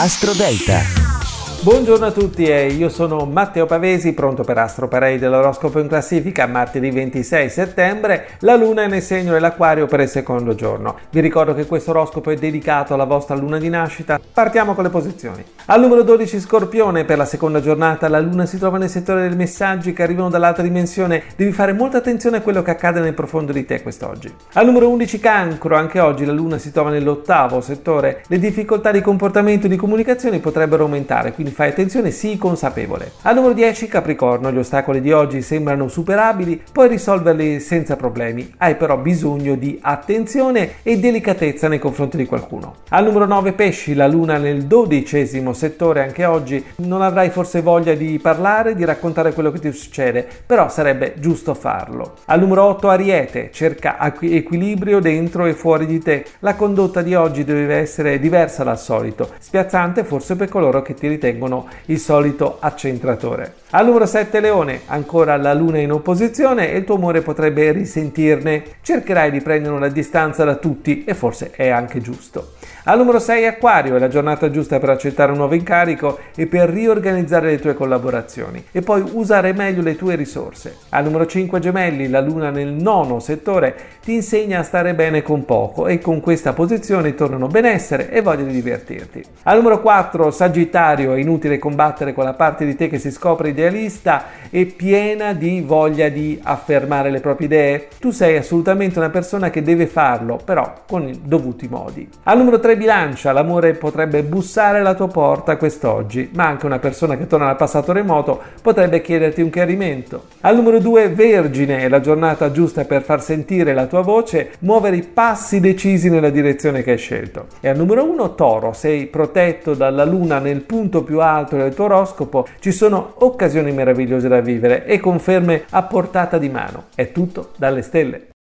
Astro Delta. Buongiorno a tutti e io sono Matteo Pavesi, pronto per Astro Parade dell'oroscopo in classifica, martedì 26 settembre, la luna è nel segno dell'acquario per il secondo giorno. Vi ricordo che questo oroscopo è dedicato alla vostra luna di nascita. Partiamo con le posizioni. Al numero 12 Scorpione, per la seconda giornata la luna si trova nel settore dei messaggi che arrivano dall'altra dimensione, devi fare molta attenzione a quello che accade nel profondo di te quest'oggi. Al numero 11 Cancro, anche oggi la luna si trova nell'ottavo settore, le difficoltà di comportamento e di comunicazione potrebbero aumentare, quindi quindi fai attenzione, sii consapevole. Al numero 10 Capricorno, gli ostacoli di oggi sembrano superabili, puoi risolverli senza problemi, hai però bisogno di attenzione e delicatezza nei confronti di qualcuno. Al numero 9 Pesci, la luna nel dodicesimo settore anche oggi, non avrai forse voglia di parlare, di raccontare quello che ti succede, però sarebbe giusto farlo. Al numero 8 Ariete, cerca equilibrio dentro e fuori di te. La condotta di oggi deve essere diversa dal solito, spiazzante forse per coloro che ti ritengono tengono il solito accentratore. Al numero 7 Leone, ancora la luna in opposizione e il tuo amore potrebbe risentirne. Cercherai di prendere una distanza da tutti e forse è anche giusto. Al numero 6 Acquario, è la giornata giusta per accettare un nuovo incarico e per riorganizzare le tue collaborazioni e poi usare meglio le tue risorse. Al numero 5 Gemelli, la luna nel nono settore ti insegna a stare bene con poco e con questa posizione tornano benessere e voglia di divertirti. Al numero 4 Sagittario, è inutile combattere con la parte di te che si scopre idealista e piena di voglia di affermare le proprie idee. Tu sei assolutamente una persona che deve farlo, però con i dovuti modi. Al numero 3 Bilancia, l'amore potrebbe bussare alla tua porta quest'oggi, ma anche una persona che torna dal passato remoto potrebbe chiederti un chiarimento. Al numero 2 Vergine, è la giornata giusta per far sentire la tua voce, muovere i passi decisi nella direzione che hai scelto. E al numero 1 Toro, sei protetto dalla luna nel punto più alto del tuo oroscopo, ci sono occasioni meravigliose da vivere e conferme a portata di mano. È tutto dalle stelle.